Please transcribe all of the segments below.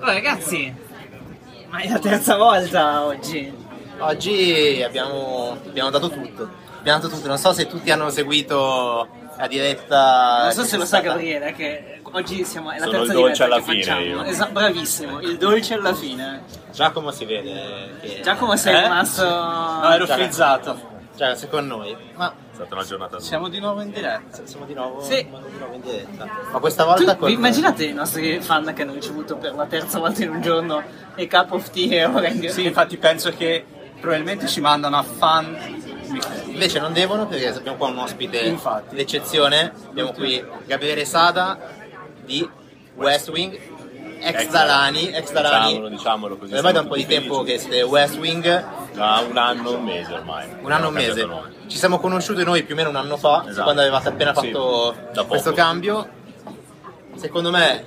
Oh, ragazzi, ma è la terza volta oggi. Oggi abbiamo, abbiamo dato tutto. Abbiamo dato tutto. Non so se tutti hanno seguito la diretta. Non so se lo sa. Gabriele, che oggi siamo, è la Sono terza il dolce alla che fine facciamo. io. Esatto, bravissimo, il dolce alla fine. Giacomo si vede che. Giacomo sei Eh? rimasto... No, ero frizzato. Cioè, sei con noi. Ma È stata una giornata. Siamo di nuovo in diretta. siamo di nuovo, Sì. di nuovo in diretta. Ma questa Tu, volta con. vi immaginate i nostri fan che hanno ricevuto per la terza volta in un giorno il Cup of Tea e Orange? Sì, infatti penso che probabilmente ci mandano a fan. Invece non devono perché abbiamo qua un ospite Infatti. d'eccezione. Abbiamo qui Gabriele Sada di West Wing, ex Dalani, ex Diciamolo, Dalani. diciamolo così. Ormai da un po' di tempo che siete West Wing, Da un anno e un mese ormai. un anno e un mese. nome. Ci siamo conosciuti noi più o meno un anno fa, Esatto. quando avevate appena Sì, fatto poco. questo cambio. Secondo me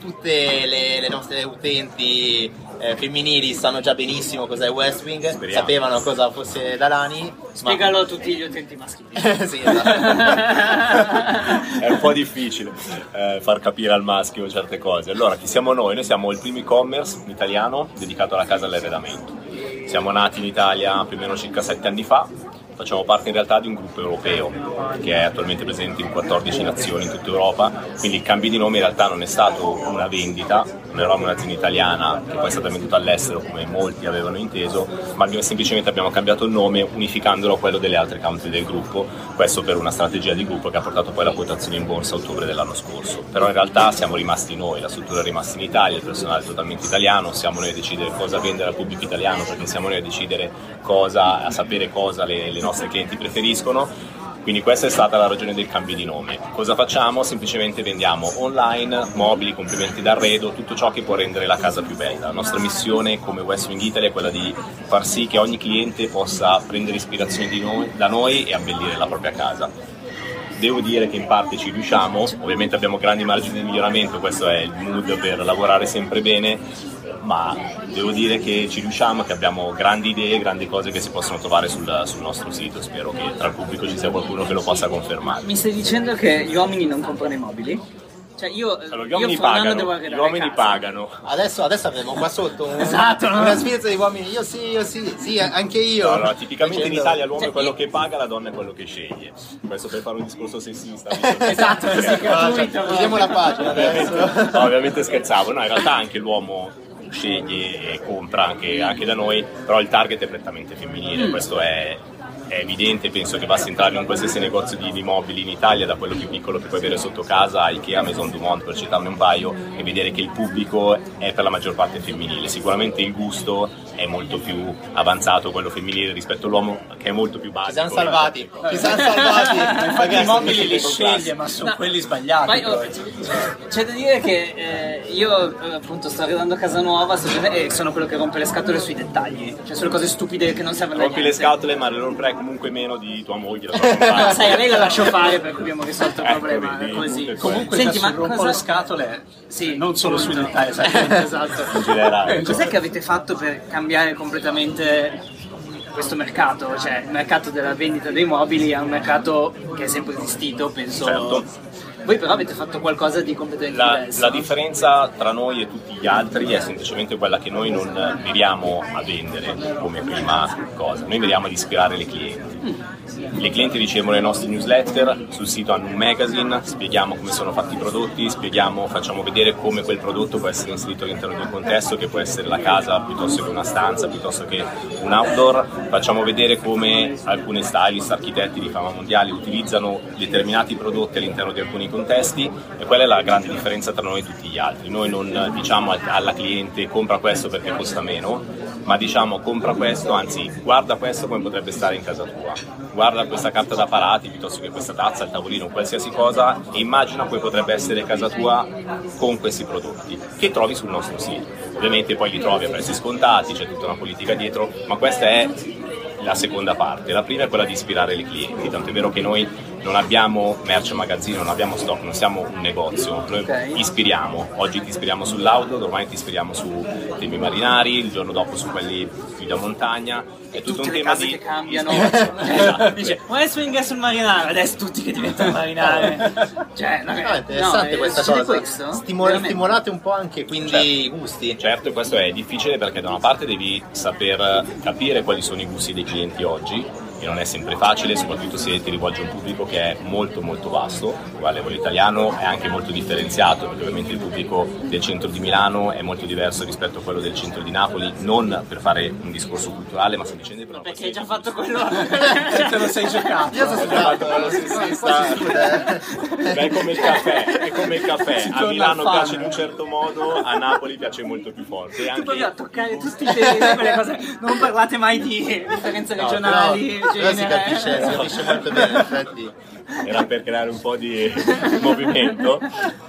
tutte le, le nostre utenti eh, femminili sanno già benissimo cos'è West Wing, Speriamo. sapevano cosa fosse Dalani. ma- Spiegalo a tutti gli utenti maschili. sì, esatto. È un po' difficile eh, far capire al maschio certe cose. Allora, chi siamo noi? Noi siamo il primo e-commerce italiano dedicato alla casa all'arredamento. Siamo nati in Italia più o meno circa sette anni fa. Facciamo parte in realtà di un gruppo europeo che è attualmente presente in 14 nazioni in tutta Europa, quindi il cambio di nome in realtà non è stato una vendita, non eravamo un'azienda italiana che poi è stata venduta all'estero come molti avevano inteso, ma abbiamo- semplicemente abbiamo cambiato il nome unificandolo a quello delle altre country del gruppo, questo per una strategia di gruppo che ha portato poi alla quotazione in borsa a ottobre dell'anno scorso. Però in realtà siamo rimasti noi, la struttura è rimasta in Italia, il personale è totalmente italiano, siamo noi a decidere cosa vendere al pubblico italiano perché siamo noi a decidere cosa, a sapere cosa le, le nostre clienti preferiscono. Quindi questa è stata la ragione del cambio di nome. Cosa facciamo? Semplicemente vendiamo online, mobili, complementi d'arredo, tutto ciò che può rendere la casa più bella. La nostra missione come West Italy è quella di far sì che ogni cliente possa prendere ispirazione noi- da noi e abbellire la propria casa. Devo dire che in parte ci riusciamo, ovviamente abbiamo grandi margini di miglioramento, questo è il mood per lavorare sempre bene, ma devo dire che ci riusciamo, che abbiamo grandi idee, grandi cose che si possono trovare sul, sul nostro sito, spero che tra il pubblico ci sia qualcuno che lo possa confermare. Mi stai dicendo che gli uomini non comprano i mobili? Cioè io, Allora, gli uomini pagano, devo gli uomini pagano. Adesso, adesso avremo qua sotto un- Esatto, no? una sfilza di uomini. Io sì, io sì, sì, anche io. Allora, tipicamente in Facendo- Italia l'uomo è Cioè, quello io- che paga, la donna è quello che sceglie. Questo per fare un discorso sessista. Esatto, gratuito. cioè, Chiudiamo la pagina ovviamente, no, ovviamente scherzavo, no, in realtà anche l'uomo sceglie e compra anche, anche da noi, però il target è prettamente femminile, Mm. questo è, è evidente, penso che basti entrare in un qualsiasi negozio di, di mobili in Italia, da quello più piccolo che puoi avere sotto casa, a Ikea, Maison Dumont, per citarne un paio, e vedere che il pubblico è per la maggior parte femminile. Sicuramente il gusto è molto più avanzato, quello femminile, rispetto all'uomo, che è molto più Ci basico. siamo salvati, ci siamo salvati. Infatti i mobili li sceglie, ma sono No. quelli sbagliati. Poi. c'è da dire che eh, io appunto sto arrivando a casa nuova e sono quello che rompe le scatole sui dettagli, cioè sulle cose stupide che non servono a Rompi le niente. scatole, ma le romperai comunque meno di tua moglie. la tua sai, a lei la lascio fare per cui abbiamo risolto il Ecco, problema vedi, così. comunque- Senti, ma rompo cosa... le scatole Sì, non solo dettagli, sai? esatto. In generale. Cos'è che avete fatto per cambiare completamente questo mercato? Cioè, il mercato della vendita dei mobili è un mercato che è sempre esistito, penso. Certo. Voi però avete fatto qualcosa di completamente La, diverso. la differenza tra noi e tutti gli altri è semplicemente quella che noi non miriamo a vendere come prima cosa, noi miriamo ad ispirare le clienti. Le clienti ricevono le nostre newsletter, sul sito hanno un magazine, spieghiamo come sono fatti i prodotti, spieghiamo, facciamo vedere come quel prodotto può essere inserito all'interno di un contesto che può essere la casa piuttosto che una stanza, piuttosto che un outdoor, facciamo vedere come alcuni stylist, architetti di fama mondiale utilizzano determinati prodotti all'interno di alcuni contesti e quella è la grande differenza tra noi e tutti gli altri. Noi non diciamo al- alla cliente compra questo perché costa meno, ma diciamo compra questo, anzi guarda questo come potrebbe stare in casa tua, guarda questa carta da parati piuttosto che questa tazza, il tavolino, qualsiasi cosa e immagina come potrebbe essere casa tua con questi prodotti che trovi sul nostro sito. Ovviamente poi li trovi a prezzi scontati, c'è tutta una politica dietro, ma questa è la seconda parte. La prima è quella di ispirare le clienti, tanto è vero che noi non abbiamo merce magazzino, non abbiamo stock, non siamo un negozio, noi Ok. ti ispiriamo, oggi ti ispiriamo sull'auto, domani ti ispiriamo su temi marinari, il giorno dopo su quelli più da montagna, è tutto tutte un le tema case di che cambiano Esatto. dice West Wing è sul marinare adesso tutti che diventano marinare cioè no, No, è interessante no, questa cosa. questo? Stimo- Veramente? stimolate un po' anche quindi i gusti. Certo, questo è difficile perché da una parte devi saper capire quali sono i gusti dei clienti oggi e non è sempre facile, soprattutto se ti rivolge a un pubblico che è molto molto vasto, uguale a quello italiano è anche molto differenziato perché ovviamente il pubblico del centro di Milano è molto diverso rispetto a quello del centro di Napoli, non per fare un discorso culturale ma semplicemente per una perché hai già fatto quello Te lo sei giocato. Io sono stato è come il caffè, è come il caffè. A Milano fan. piace in un certo modo, a Napoli piace molto più forte. E tu provi a toccare tutti i temi quelle cose non parlate mai di differenze No, regionali però- però si genere capisce, si capisce molto bene, in effetti. era per creare un po' di movimento,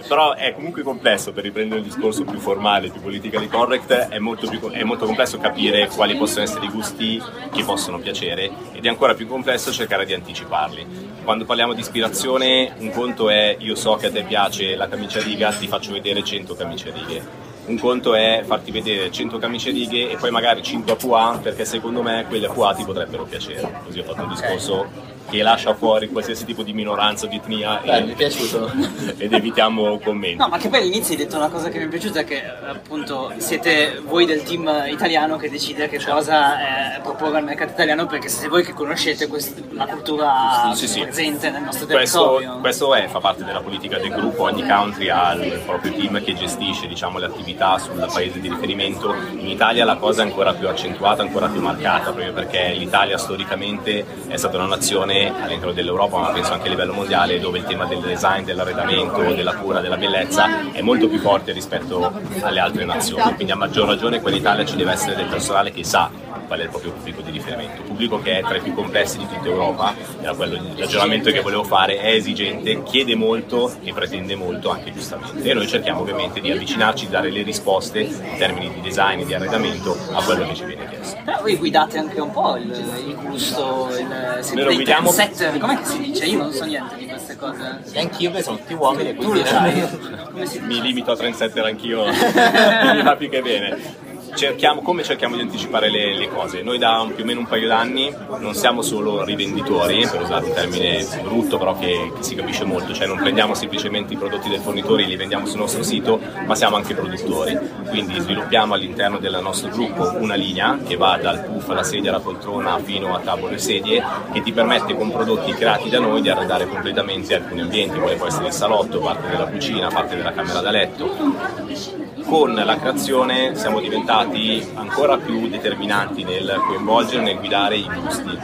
però è comunque complesso per riprendere il discorso più formale, più politically correct, è molto, più- è molto complesso capire quali possono essere i gusti che possono piacere ed è ancora più complesso cercare di anticiparli. Quando parliamo di ispirazione, un conto è io so che a te piace la camicia riga, ti faccio vedere 100 camicie righe. Un conto è farti vedere 100 camicie righe e poi magari 5 a Pua perché secondo me quelle a Pua ti potrebbero piacere. Così ho fatto un discorso che lascia fuori qualsiasi tipo di minoranza o di etnia Beh, mi è e, piaciuto. ed evitiamo commenti. No, ma che poi all'inizio hai detto una cosa che mi è piaciuta, che appunto siete voi del team italiano che decide che cosa eh, proporre al mercato italiano, perché siete voi che conoscete quest- la cultura Sì, sì. presente nel nostro Questo, territorio. questo è, fa parte della politica del gruppo, ogni country ha il proprio team che gestisce diciamo, le attività sul paese di riferimento. In Italia la cosa è ancora più accentuata, ancora più marcata, proprio perché l'Italia storicamente è stata una nazione all'interno dell'Europa, ma penso anche a livello mondiale, dove il tema del design, dell'arredamento, della cura, della bellezza è molto più forte rispetto alle altre nazioni. Quindi a maggior ragione qua in Italia ci deve essere del personale che sa qual è il proprio pubblico di riferimento. Un pubblico che è tra i più complessi di tutta Europa, era quello il ragionamento che volevo fare, è esigente, chiede molto e pretende molto anche giustamente. E noi cerchiamo ovviamente di avvicinarci, di dare le risposte in termini di design e di arredamento a quello che ci viene chiesto. Però voi guidate anche un po' il, il gusto, il, lo dei guidiamo- trendsetter, com'è che si dice? Io non so niente di queste cose. E anch'io perché sono tutti uomini, Tu quindi lo sai? Mi limito a trendsetter anch'io, mi va più che bene. Cerchiamo, come cerchiamo di anticipare le, le cose? Noi da un- più o meno un paio d'anni non siamo solo rivenditori, per usare un termine brutto però che, che si capisce molto, cioè non prendiamo semplicemente i prodotti del fornitore e li vendiamo sul nostro sito, ma siamo anche produttori. Quindi sviluppiamo all'interno del nostro gruppo una linea che va dal puff alla sedia, alla poltrona fino a tavolo e sedie che ti permette con prodotti creati da noi di arredare completamente alcuni ambienti, quale può essere il salotto, parte della cucina, parte della camera da letto con la creazione siamo diventati ancora più determinanti nel coinvolgere, nel guidare i gusti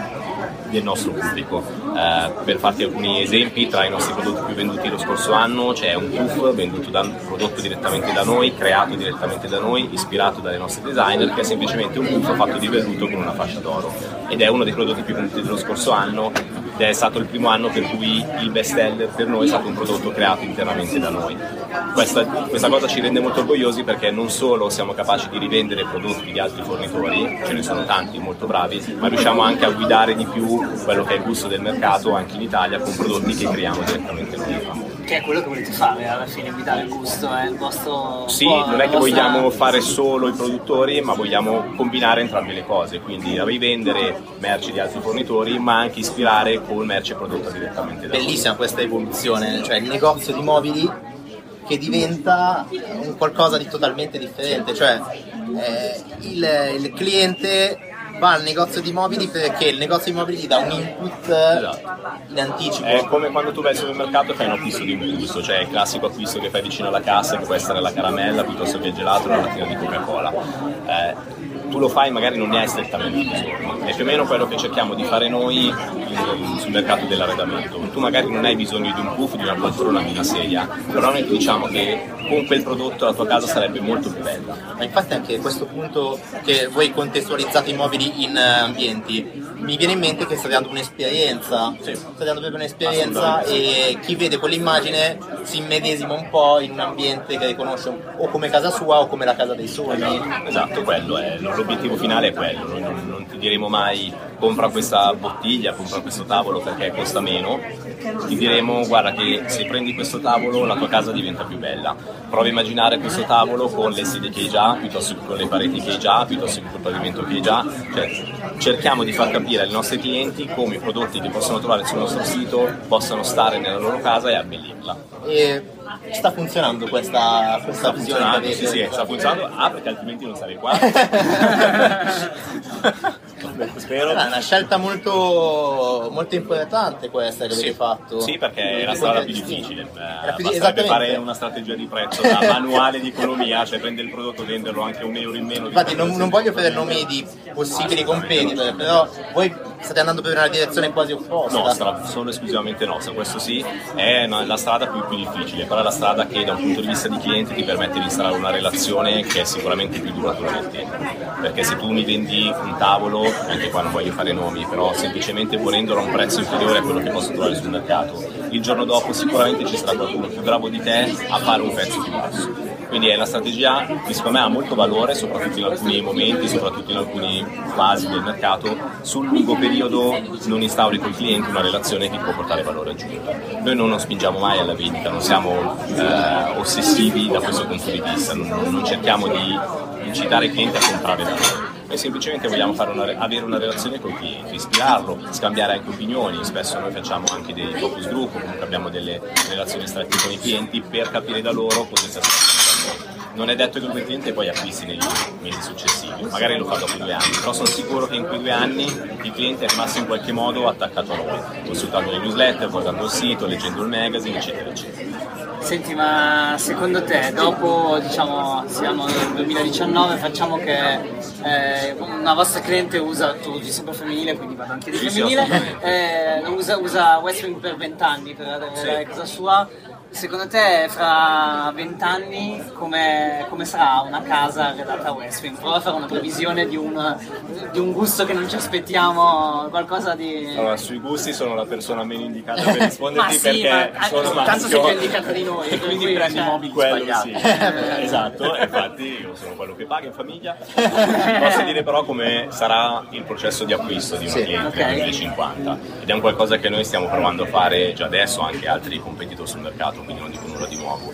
del nostro pubblico. Eh, per farti alcuni esempi, tra i nostri prodotti più venduti lo scorso anno c'è un puff venduto da, prodotto direttamente da noi, creato direttamente da noi, ispirato dalle nostre designer, che è semplicemente un puff fatto di velluto con una fascia d'oro. Ed è uno dei prodotti più venduti dello scorso anno ed è stato il primo anno per cui il best seller per noi è stato un prodotto creato internamente da noi. Questa, questa cosa ci rende molto orgogliosi perché non solo siamo capaci di rivendere prodotti di altri fornitori, ce ne sono tanti molto bravi, ma riusciamo anche a guidare di più quello che è il gusto del mercato anche in Italia con prodotti che creiamo direttamente noi. Che è quello che volete fare alla fine, guidare il gusto, è il vostro... Sì, non è che vostra- vogliamo fare solo i produttori, ma vogliamo combinare entrambe le cose, quindi rivendere merci di altri fornitori, ma anche ispirare con merce prodotta direttamente da noi. bellissima questa evoluzione, cioè il negozio di mobili che diventa un qualcosa di totalmente differente, cioè eh, il, il cliente va al negozio di mobili perché il negozio di mobili gli dà un input in anticipo. È come quando tu vai al supermercato e fai un acquisto di impulso, cioè il classico acquisto che fai vicino alla cassa, che può essere la caramella piuttosto che il gelato o la lattina di Coca-Cola. Eh, tu lo fai magari non ne hai strettamente bisogno. È più o meno quello che cerchiamo di fare noi in- sul mercato dell'arredamento. Tu magari non hai bisogno di un puff, di una poltrona, di una sedia, però noi diciamo che con quel prodotto la tua casa sarebbe molto più bella. Ma infatti anche questo punto che voi contestualizzate i mobili in eh, ambienti, mi viene in mente che state dando un'esperienza, state dando proprio un'esperienza e chi vede quell'immagine si immedesima un po' in un ambiente che riconosce o come casa sua o come la casa dei sogni. Esatto, quello è l'obiettivo finale è quello. Non, non ti diremo mai compra questa bottiglia, compra questo tavolo perché costa meno. Ti diremo guarda che se prendi questo tavolo la tua casa diventa più bella. Prova a immaginare questo tavolo con le sedie che hai già, piuttosto che con le pareti che hai già, piuttosto che col pavimento che hai già. Cioè, cerchiamo di far capire ai nostri clienti come i prodotti che possono trovare sul nostro sito possano stare nella loro casa e abbellirla. E sta funzionando questa, questa che funzionando, sì, sì, sta funzionando. Ah, perché altrimenti non sarei qua. Spero. È una scelta molto, molto importante questa che avete Sì. fatto. Sì, perché è la strada più difficile. Eh, Era più fare una strategia di prezzo da manuale di economia, cioè prendere il prodotto e venderlo anche un euro in meno. Infatti non, non voglio fare nomi di possibili competitor, però voi state andando per una direzione quasi opposta. nostra, solo esclusivamente nostra, questo sì, è una- la strada più, più difficile, però è la strada che da un punto di vista di cliente ti permette di installare una relazione che è sicuramente più duratura nel tempo, perché se tu mi vendi un tavolo, anche qua non voglio fare nomi, però semplicemente ponendolo a un prezzo inferiore a quello che posso trovare sul mercato, il giorno dopo sicuramente ci sarà qualcuno più bravo di te a fare un prezzo più basso. Quindi è una strategia che secondo me ha molto valore, soprattutto in alcuni momenti, soprattutto in alcune fasi del mercato. Sul lungo periodo non instauri con il cliente una relazione che può portare valore aggiunto. Noi non spingiamo mai alla vendita, non siamo eh, ossessivi da questo punto di vista, non, non cerchiamo di incitare il cliente a comprare da noi. Noi semplicemente vogliamo una- avere una relazione con il cliente, ispirarlo, scambiare anche opinioni, spesso noi facciamo anche dei focus group, comunque abbiamo delle relazioni strette con i clienti per capire da loro cosa da noi. Non è detto che quel cliente poi acquisti negli mesi successivi, magari lo fa dopo due anni, però sono sicuro che in quei due anni il cliente è rimasto in qualche modo attaccato a noi, consultando le newsletter, guardando il sito, leggendo il magazine, eccetera, eccetera. Senti, ma secondo te, dopo, diciamo, siamo nel 2019, facciamo che eh, una vostra cliente usa, tu usi sempre femminile, quindi vado anche di Sì, sì, femminile, eh, usa, usa Westwing per 20 anni per avere casa sua. Secondo te, fra 20 anni, come, come sarà una casa redata a Westwing? Prova a fare una previsione di un, di un gusto che non ci aspettiamo, qualcosa di... Allora, sui gusti sono la persona meno indicata per Ma risponderti sì, perché ma- sono tanto maschio. sei più indicata di noi, e quindi cui, prendi cioè- mobili quello Sbagliati. sì. esatto, infatti io sono quello che paga in famiglia. Posso dire però come sarà il processo di acquisto di una Sì. cliente Ok. nel 2050 ed è un qualcosa che noi stiamo provando a fare già adesso, anche altri competitor sul mercato, quindi non dico nulla di nuovo.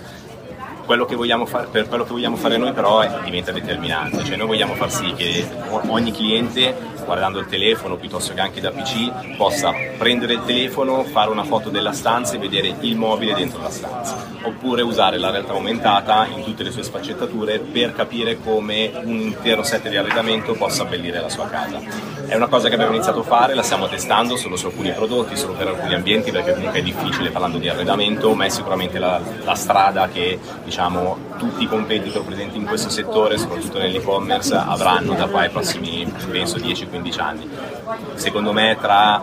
Quello che vogliamo fare, per quello che vogliamo fare noi però è- diventa determinante, cioè noi vogliamo far sì che ogni cliente guardando il telefono piuttosto che anche da PC possa prendere il telefono, fare una foto della stanza e vedere il mobile dentro la stanza, oppure usare la realtà aumentata in tutte le sue sfaccettature per capire come un intero set di arredamento possa abbellire la sua casa. È una cosa che abbiamo iniziato a fare, la stiamo testando solo su alcuni prodotti, solo per alcuni ambienti perché comunque è difficile parlando di arredamento, ma è sicuramente la, la strada che diciamo, tutti i competitor presenti in questo settore, soprattutto nell'e-commerce, avranno da qua ai prossimi penso 10-15 anni. Secondo me tra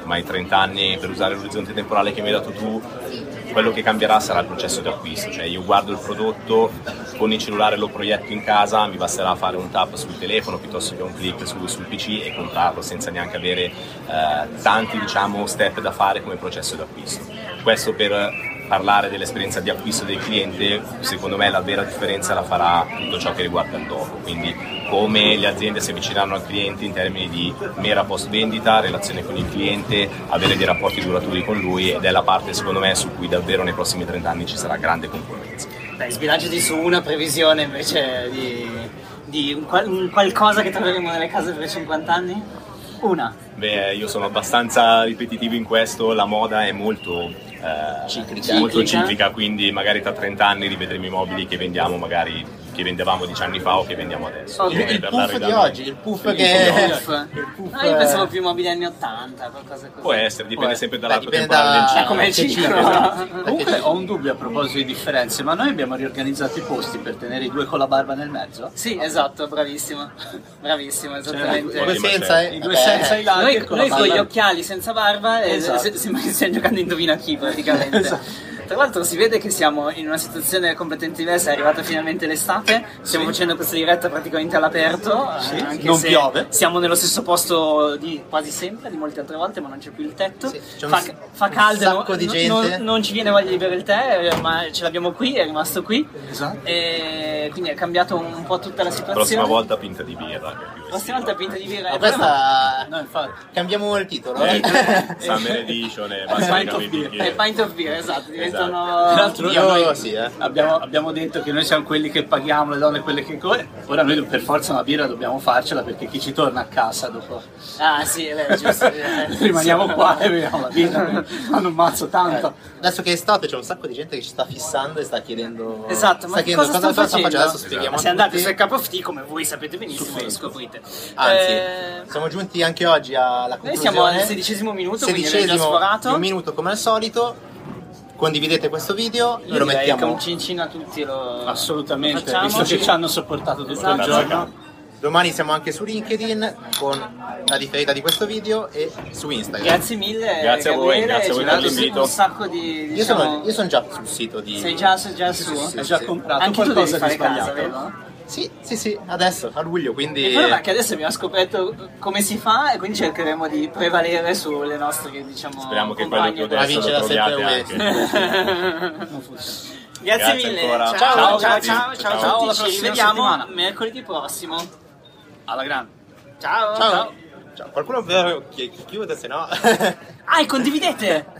ormai 30 anni per usare l'orizzonte temporale che mi hai dato tu, quello che cambierà sarà il processo di acquisto, cioè io guardo il prodotto, con il cellulare lo proietto in casa, mi basterà fare un tap sul telefono piuttosto che un click su- sul PC e comprarlo senza neanche avere eh, tanti diciamo, step da fare come processo di acquisto. Questo per parlare dell'esperienza di acquisto del cliente, secondo me la vera differenza la farà tutto ciò che riguarda il dopo, quindi come le aziende si avvicineranno al cliente in termini di mera post vendita, relazione con il cliente, avere dei rapporti duraturi con lui ed è la parte secondo me su cui davvero nei prossimi 30 anni ci sarà grande concorrenza. Dai, sbilanciati su una previsione invece di, di un, un qualcosa che troveremo nelle case per 50 anni? Una. Beh, io sono abbastanza ripetitivo in questo, la moda è molto, eh, Ciclica. molto Ciclica. quindi magari tra 30 anni rivedremo i mobili che vendiamo magari che vendevamo 10 anni fa o che vendiamo adesso. Ok. Quindi Il per puff di oggi, il puff Il che... Puff. il puff, Ah, io pensavo eh, più mobili anni 80, qualcosa così. Può essere, dipende Può- sempre dall'arco temporale da- Ah, ciclo. come il ciclo. ciclo, esatto. Comunque ho un dubbio a proposito di differenze, ma noi abbiamo riorganizzato i posti per tenere i due con la barba nel mezzo? Sì, esatto, bravissimo. Bravissimo, esattamente. Due Sì, senza... c'è- I due senza i lati Noi, e con noi con gli occhiali senza barba e Esatto. che stiamo giocando a indovina chi praticamente. Esatto. Tra l'altro si vede che siamo in una situazione completamente diversa, è arrivata finalmente l'estate, stiamo facendo questa diretta praticamente all'aperto, Sì, eh, anche non se piove. siamo nello stesso posto di quasi sempre, di molte altre volte, ma non c'è più il tetto. Sì, un fa, fa caldo, sacco no- di no- gente. non, non ci viene voglia di bere il tè, eh, ma ce l'abbiamo qui, è rimasto qui. Esatto. E quindi è cambiato un po' tutta la situazione. Prossima volta pinta di birra. più Prossima volta pinta di birra. Ma eh, questa... No, infatti. Cambiamo il titolo? Eh, Summer Edition e Pint of di beer. Eh, pint of beer, esatto, diventano... Tra l'altro Io noi sì, eh. abbiamo, abbiamo detto che noi siamo quelli che paghiamo, le donne quelle che corrono. Ora noi per forza una birra dobbiamo farcela perché chi ci torna a casa dopo Ah sì, è vero, giusto. eh. rimaniamo qua e beviamo la birra. Hanno un mazzo tanto. Adesso che è estate c'è un sacco di gente che ci sta fissando e sta chiedendo... Esatto, ma sta chiedendo cosa sta facendo? Adesso spieghiamo Se andate sul Cup of Tea, come voi sapete benissimo, lo scoprite. Anzi, Eh, siamo giunti anche oggi alla noi conclusione. siamo al sedicesimo minuto, quindi abbiamo già Sedicesimo sforato. un minuto come al solito. Condividete questo video, Io lo mettiamo un cincino a tutti lo Assolutamente, lo facciamo. visto che ci hanno sopportato tutto Esatto. il giorno. Domani siamo anche su LinkedIn con la differita di questo video e su Instagram. Grazie mille, Grazie a voi, grazie a voi per l'invito. un sacco di... Io Diciamo, sono, io sono già sul sito di... Sei già, sei già su? sì, già sì. comprato Anche tu devi qualcosa di fare casa, sbagliato. vero? Sì, sì, sì, adesso, a luglio, quindi... È che adesso abbiamo scoperto come si fa e quindi cercheremo di prevalere sulle nostre, diciamo, Speriamo che quello compagne. più adesso lo troviate sempre anche. Non funziona. Grazie, Grazie mille. ancora. Ciao, Ciao, ciao, ciao, ciao, ciao. Ci settimana. mercoledì prossimo. Alla grande. Ciao. Ciao. Ciao. Qualcuno chiude se no... Ah, e condividete!